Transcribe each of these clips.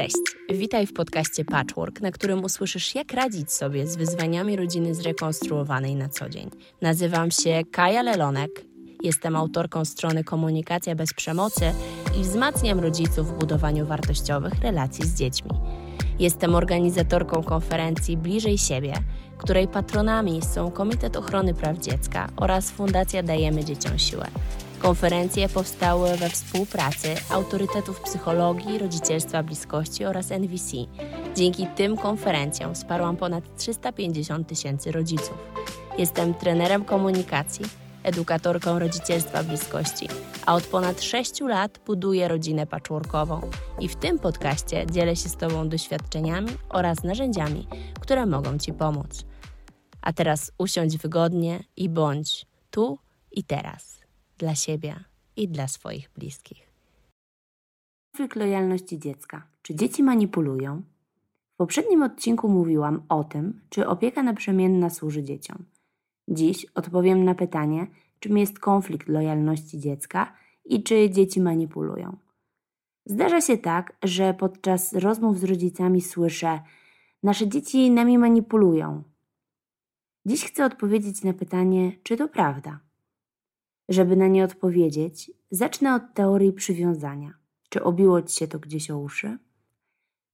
Cześć, witaj w podcaście Patchwork, na którym usłyszysz, jak radzić sobie z wyzwaniami rodziny zrekonstruowanej na co dzień. Nazywam się Kaja Lelonek, jestem autorką strony Komunikacja bez przemocy i wzmacniam rodziców w budowaniu wartościowych relacji z dziećmi. Jestem organizatorką konferencji Bliżej Siebie, której patronami są Komitet Ochrony Praw Dziecka oraz Fundacja Dajemy Dzieciom Siłę. Konferencje powstały we współpracy autorytetów psychologii, rodzicielstwa bliskości oraz NVC. Dzięki tym konferencjom wsparłam ponad 350 tysięcy rodziców. Jestem trenerem komunikacji, edukatorką rodzicielstwa bliskości, a od ponad 6 lat buduję rodzinę patchworkową i w tym podcaście dzielę się z Tobą doświadczeniami oraz narzędziami, które mogą Ci pomóc. A teraz usiądź wygodnie i bądź tu i teraz dla siebie i dla swoich bliskich. Konflikt lojalności dziecka. Czy dzieci manipulują? W poprzednim odcinku mówiłam o tym, czy opieka naprzemienna służy dzieciom. Dziś odpowiem na pytanie, czym jest konflikt lojalności dziecka i czy dzieci manipulują. Zdarza się tak, że podczas rozmów z rodzicami słyszę: Nasze dzieci nami manipulują. Dziś chcę odpowiedzieć na pytanie, czy to prawda. Żeby na nie odpowiedzieć, zacznę od teorii przywiązania. Czy obiło ci się to gdzieś o uszy?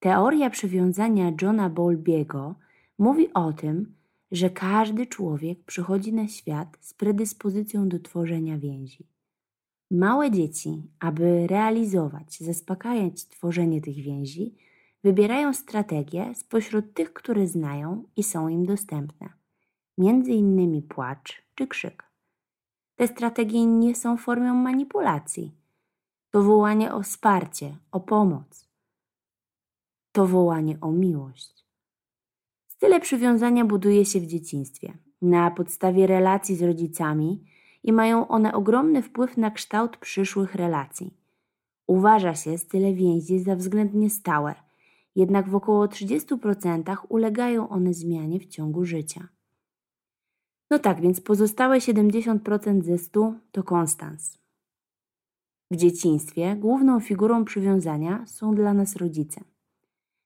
Teoria przywiązania Johna Bowlbiego mówi o tym, że każdy człowiek przychodzi na świat z predyspozycją do tworzenia więzi. Małe dzieci, aby realizować, zaspokajać tworzenie tych więzi, wybierają strategie spośród tych, które znają i są im dostępne, między innymi płacz czy krzyk. Te strategie nie są formą manipulacji. To wołanie o wsparcie, o pomoc. To wołanie o miłość. Style przywiązania buduje się w dzieciństwie, na podstawie relacji z rodzicami i mają one ogromny wpływ na kształt przyszłych relacji. Uważa się style więzi za względnie stałe, jednak w około 30% ulegają one zmianie w ciągu życia. No tak, więc pozostałe 70% ze 100 to konstans. W dzieciństwie główną figurą przywiązania są dla nas rodzice.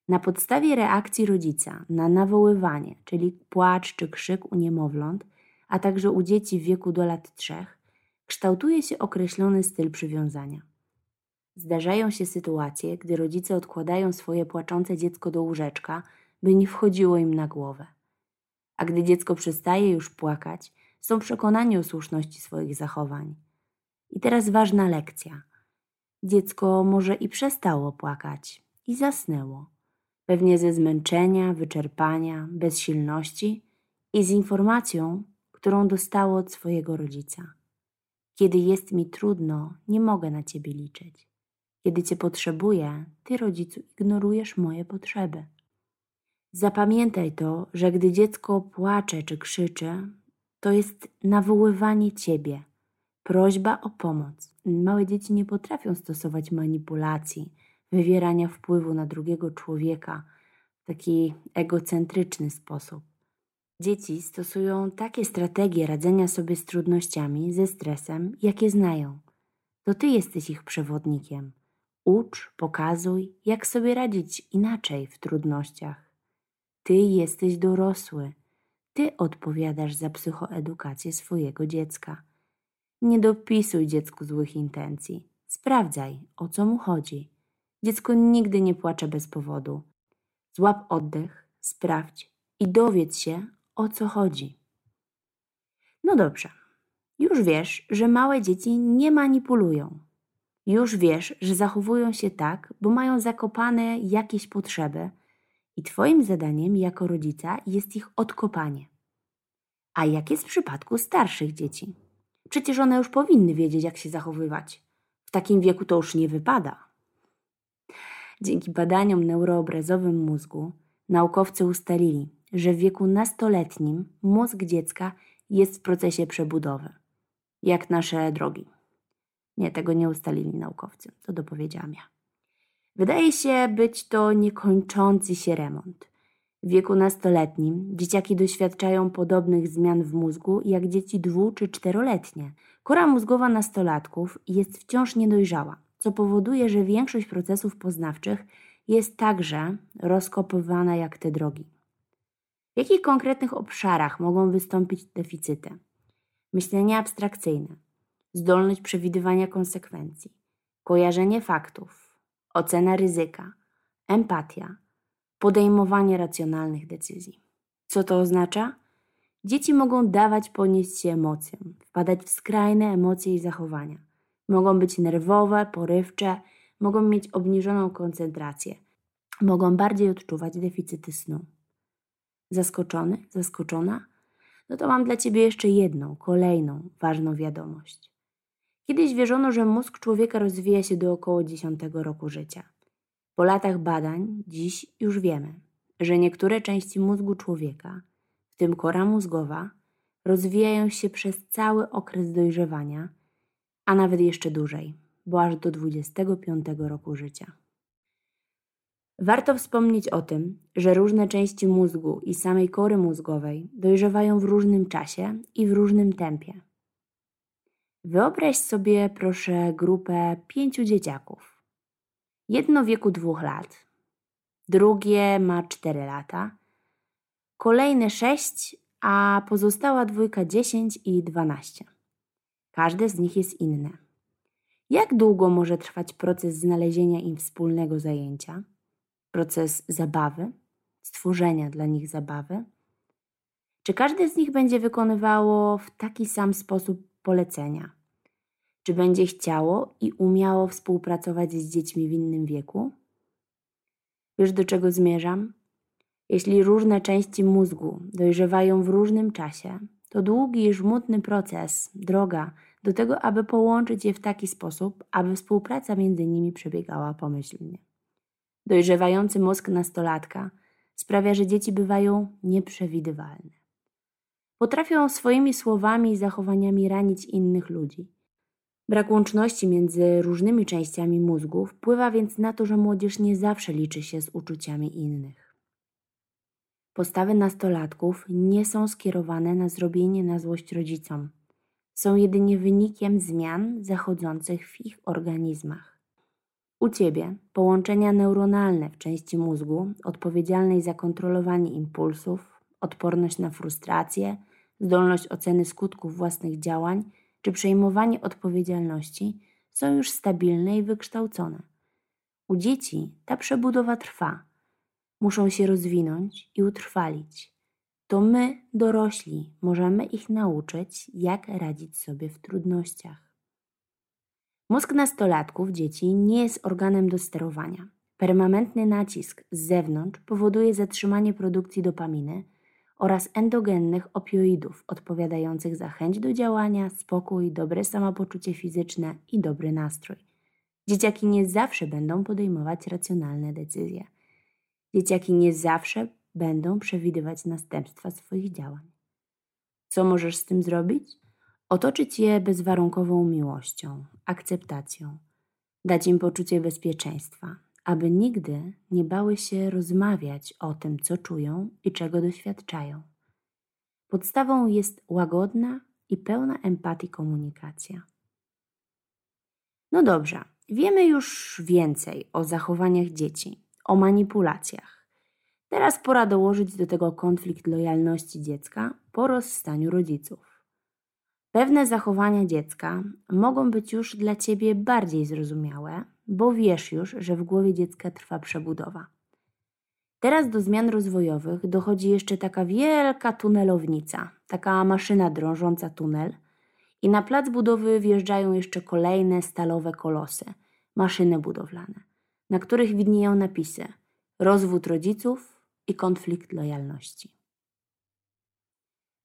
Na podstawie reakcji rodzica na nawoływanie, czyli płacz czy krzyk u niemowląt, a także u dzieci w wieku do lat trzech, kształtuje się określony styl przywiązania. Zdarzają się sytuacje, gdy rodzice odkładają swoje płaczące dziecko do łóżeczka, by nie wchodziło im na głowę a gdy dziecko przestaje już płakać, są przekonani o słuszności swoich zachowań. I teraz ważna lekcja. Dziecko może i przestało płakać i zasnęło, pewnie ze zmęczenia, wyczerpania, bezsilności i z informacją, którą dostało od swojego rodzica. Kiedy jest mi trudno, nie mogę na ciebie liczyć. Kiedy cię potrzebuję, ty, rodzicu, ignorujesz moje potrzeby. Zapamiętaj to, że gdy dziecko płacze czy krzyczy, to jest nawoływanie ciebie, prośba o pomoc. Małe dzieci nie potrafią stosować manipulacji, wywierania wpływu na drugiego człowieka w taki egocentryczny sposób. Dzieci stosują takie strategie radzenia sobie z trudnościami, ze stresem, jakie znają. To ty jesteś ich przewodnikiem. Ucz, pokazuj, jak sobie radzić inaczej w trudnościach. Ty jesteś dorosły. Ty odpowiadasz za psychoedukację swojego dziecka. Nie dopisuj dziecku złych intencji. Sprawdzaj, o co mu chodzi. Dziecko nigdy nie płacze bez powodu. Złap oddech, sprawdź i dowiedz się, o co chodzi. No dobrze. Już wiesz, że małe dzieci nie manipulują. Już wiesz, że zachowują się tak, bo mają zakopane jakieś potrzeby i Twoim zadaniem jako rodzica jest ich odkopanie. A jak jest w przypadku starszych dzieci? Przecież one już powinny wiedzieć, jak się zachowywać. W takim wieku to już nie wypada. Dzięki badaniom neuroobrazowym mózgu naukowcy ustalili, że w wieku nastoletnim mózg dziecka jest w procesie przebudowy, jak nasze drogi. Nie, tego nie ustalili naukowcy, to dopowiedziałam ja. Wydaje się być to niekończący się remont. W wieku nastoletnim dzieciaki doświadczają podobnych zmian w mózgu jak dzieci dwu- czy czteroletnie. Kora mózgowa nastolatków jest wciąż niedojrzała, co powoduje, że większość procesów poznawczych jest także rozkopywana jak te drogi. W jakich konkretnych obszarach mogą wystąpić deficyty? Myślenie abstrakcyjne, zdolność przewidywania konsekwencji, kojarzenie faktów, ocena ryzyka, empatia, podejmowanie racjonalnych decyzji. Co to oznacza? Dzieci mogą dawać ponieść się emocjom, wpadać w skrajne emocje i zachowania. Mogą być nerwowe, porywcze, mogą mieć obniżoną koncentrację, mogą bardziej odczuwać deficyty snu. Zaskoczony, zaskoczona? No to mam dla Ciebie jeszcze jedną, kolejną ważną wiadomość. Kiedyś wierzono, że mózg człowieka rozwija się do około 10 roku życia. Po latach badań dziś już wiemy, że niektóre części mózgu człowieka, w tym kora mózgowa, rozwijają się przez cały okres dojrzewania, a nawet jeszcze dłużej, bo aż do 25 roku życia. Warto wspomnieć o tym, że różne części mózgu i samej kory mózgowej dojrzewają w różnym czasie i w różnym tempie. Wyobraź sobie proszę grupę pięciu dzieciaków. Jedno wieku dwóch lat, drugie ma cztery lata, kolejne sześć, a pozostała dwójka dziesięć i dwanaście. Każde z nich jest inne. Jak długo może trwać proces znalezienia im wspólnego zajęcia? Proces zabawy, stworzenia dla nich zabawy? Czy każde z nich będzie wykonywało w taki sam sposób polecenia? Czy będzie chciało i umiało współpracować z dziećmi w innym wieku? Wiesz, do czego zmierzam? Jeśli różne części mózgu dojrzewają w różnym czasie, to długi i żmudny proces, droga do tego, aby połączyć je w taki sposób, aby współpraca między nimi przebiegała pomyślnie. Dojrzewający mózg nastolatka sprawia, że dzieci bywają nieprzewidywalne. Potrafią swoimi słowami i zachowaniami ranić innych ludzi. Brak łączności między różnymi częściami mózgu wpływa więc na to, że młodzież nie zawsze liczy się z uczuciami innych. Postawy nastolatków nie są skierowane na zrobienie na złość rodzicom. Są jedynie wynikiem zmian zachodzących w ich organizmach. U ciebie połączenia neuronalne w części mózgu odpowiedzialnej za kontrolowanie impulsów, odporność na frustrację, zdolność oceny skutków własnych działań czy przejmowanie odpowiedzialności są już stabilne i wykształcone. U dzieci ta przebudowa trwa. Muszą się rozwinąć i utrwalić. To my, dorośli, możemy ich nauczyć, jak radzić sobie w trudnościach. Mózg nastolatków, dzieci, nie jest organem do sterowania. Permanentny nacisk z zewnątrz powoduje zatrzymanie produkcji dopaminy oraz endogennych opioidów odpowiadających za chęć do działania, spokój, dobre samopoczucie fizyczne i dobry nastrój. Dzieciaki nie zawsze będą podejmować racjonalne decyzje. Dzieciaki nie zawsze będą przewidywać następstwa swoich działań. Co możesz z tym zrobić? Otoczyć je bezwarunkową miłością, akceptacją, dać im poczucie bezpieczeństwa, aby nigdy nie bały się rozmawiać o tym, co czują i czego doświadczają. Podstawą jest łagodna i pełna empatii komunikacja. No dobrze, wiemy już więcej o zachowaniach dzieci, o manipulacjach. Teraz pora dołożyć do tego konflikt lojalności dziecka po rozstaniu rodziców. Pewne zachowania dziecka mogą być już dla ciebie bardziej zrozumiałe, bo wiesz już, że w głowie dziecka trwa przebudowa. Teraz do zmian rozwojowych dochodzi jeszcze taka wielka tunelownica, taka maszyna drążąca tunel, i na plac budowy wjeżdżają jeszcze kolejne stalowe kolosy, maszyny budowlane, na których widnieją napisy rozwód rodziców i konflikt lojalności.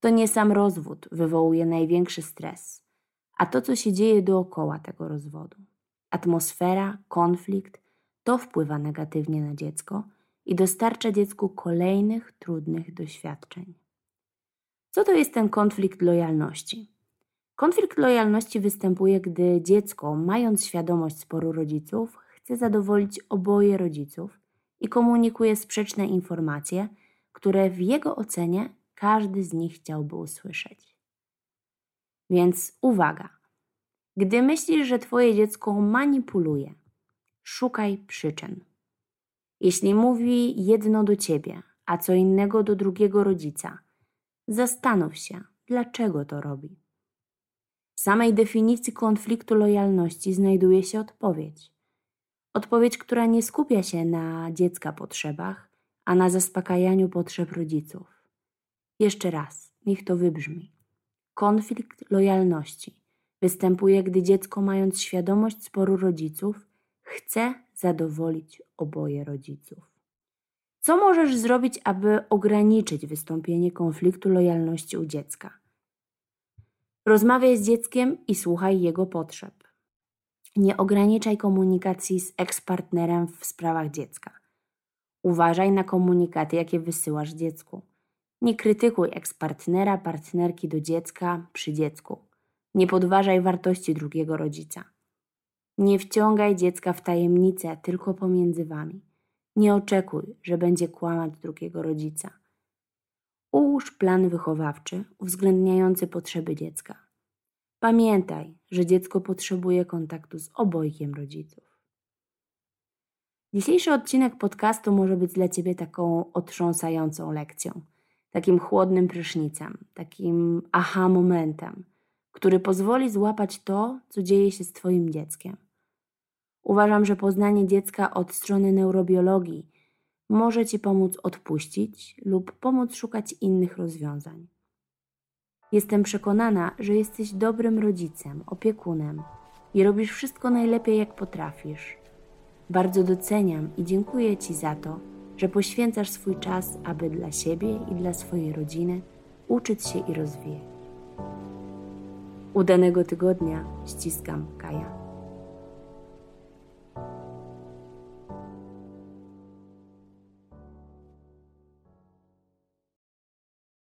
To nie sam rozwód wywołuje największy stres, a to, co się dzieje dookoła tego rozwodu. Atmosfera, konflikt, to wpływa negatywnie na dziecko i dostarcza dziecku kolejnych trudnych doświadczeń. Co to jest ten konflikt lojalności? Konflikt lojalności występuje, gdy dziecko, mając świadomość sporu rodziców, chce zadowolić oboje rodziców i komunikuje sprzeczne informacje, które w jego ocenie każdy z nich chciałby usłyszeć. Więc uwaga! Gdy myślisz, że Twoje dziecko manipuluje, szukaj przyczyn. Jeśli mówi jedno do ciebie, a co innego do drugiego rodzica, zastanów się, dlaczego to robi. W samej definicji konfliktu lojalności znajduje się odpowiedź. Odpowiedź, która nie skupia się na dziecka potrzebach, a na zaspokajaniu potrzeb rodziców. Jeszcze raz, niech to wybrzmi. Konflikt lojalności występuje, gdy dziecko, mając świadomość sporu rodziców, chce zadowolić oboje rodziców. Co możesz zrobić, aby ograniczyć wystąpienie konfliktu lojalności u dziecka? Rozmawiaj z dzieckiem i słuchaj jego potrzeb. Nie ograniczaj komunikacji z ekspartnerem w sprawach dziecka. Uważaj na komunikaty, jakie wysyłasz dziecku. Nie krytykuj ekspartnera, partnerki do dziecka przy dziecku. Nie podważaj wartości drugiego rodzica. Nie wciągaj dziecka w tajemnicę tylko pomiędzy wami. Nie oczekuj, że będzie kłamać drugiego rodzica. Ułóż plan wychowawczy uwzględniający potrzeby dziecka. Pamiętaj, że dziecko potrzebuje kontaktu z obojgiem rodziców. Dzisiejszy odcinek podcastu może być dla Ciebie taką otrząsającą lekcją, takim chłodnym prysznicem, takim aha momentem, który pozwoli złapać to, co dzieje się z Twoim dzieckiem. Uważam, że poznanie dziecka od strony neurobiologii może Ci pomóc odpuścić lub pomóc szukać innych rozwiązań. Jestem przekonana, że jesteś dobrym rodzicem, opiekunem i robisz wszystko najlepiej, jak potrafisz. Bardzo doceniam i dziękuję Ci za to, że poświęcasz swój czas, aby dla siebie i dla swojej rodziny uczyć się i rozwijać. Udanego tygodnia ściskam Kaja.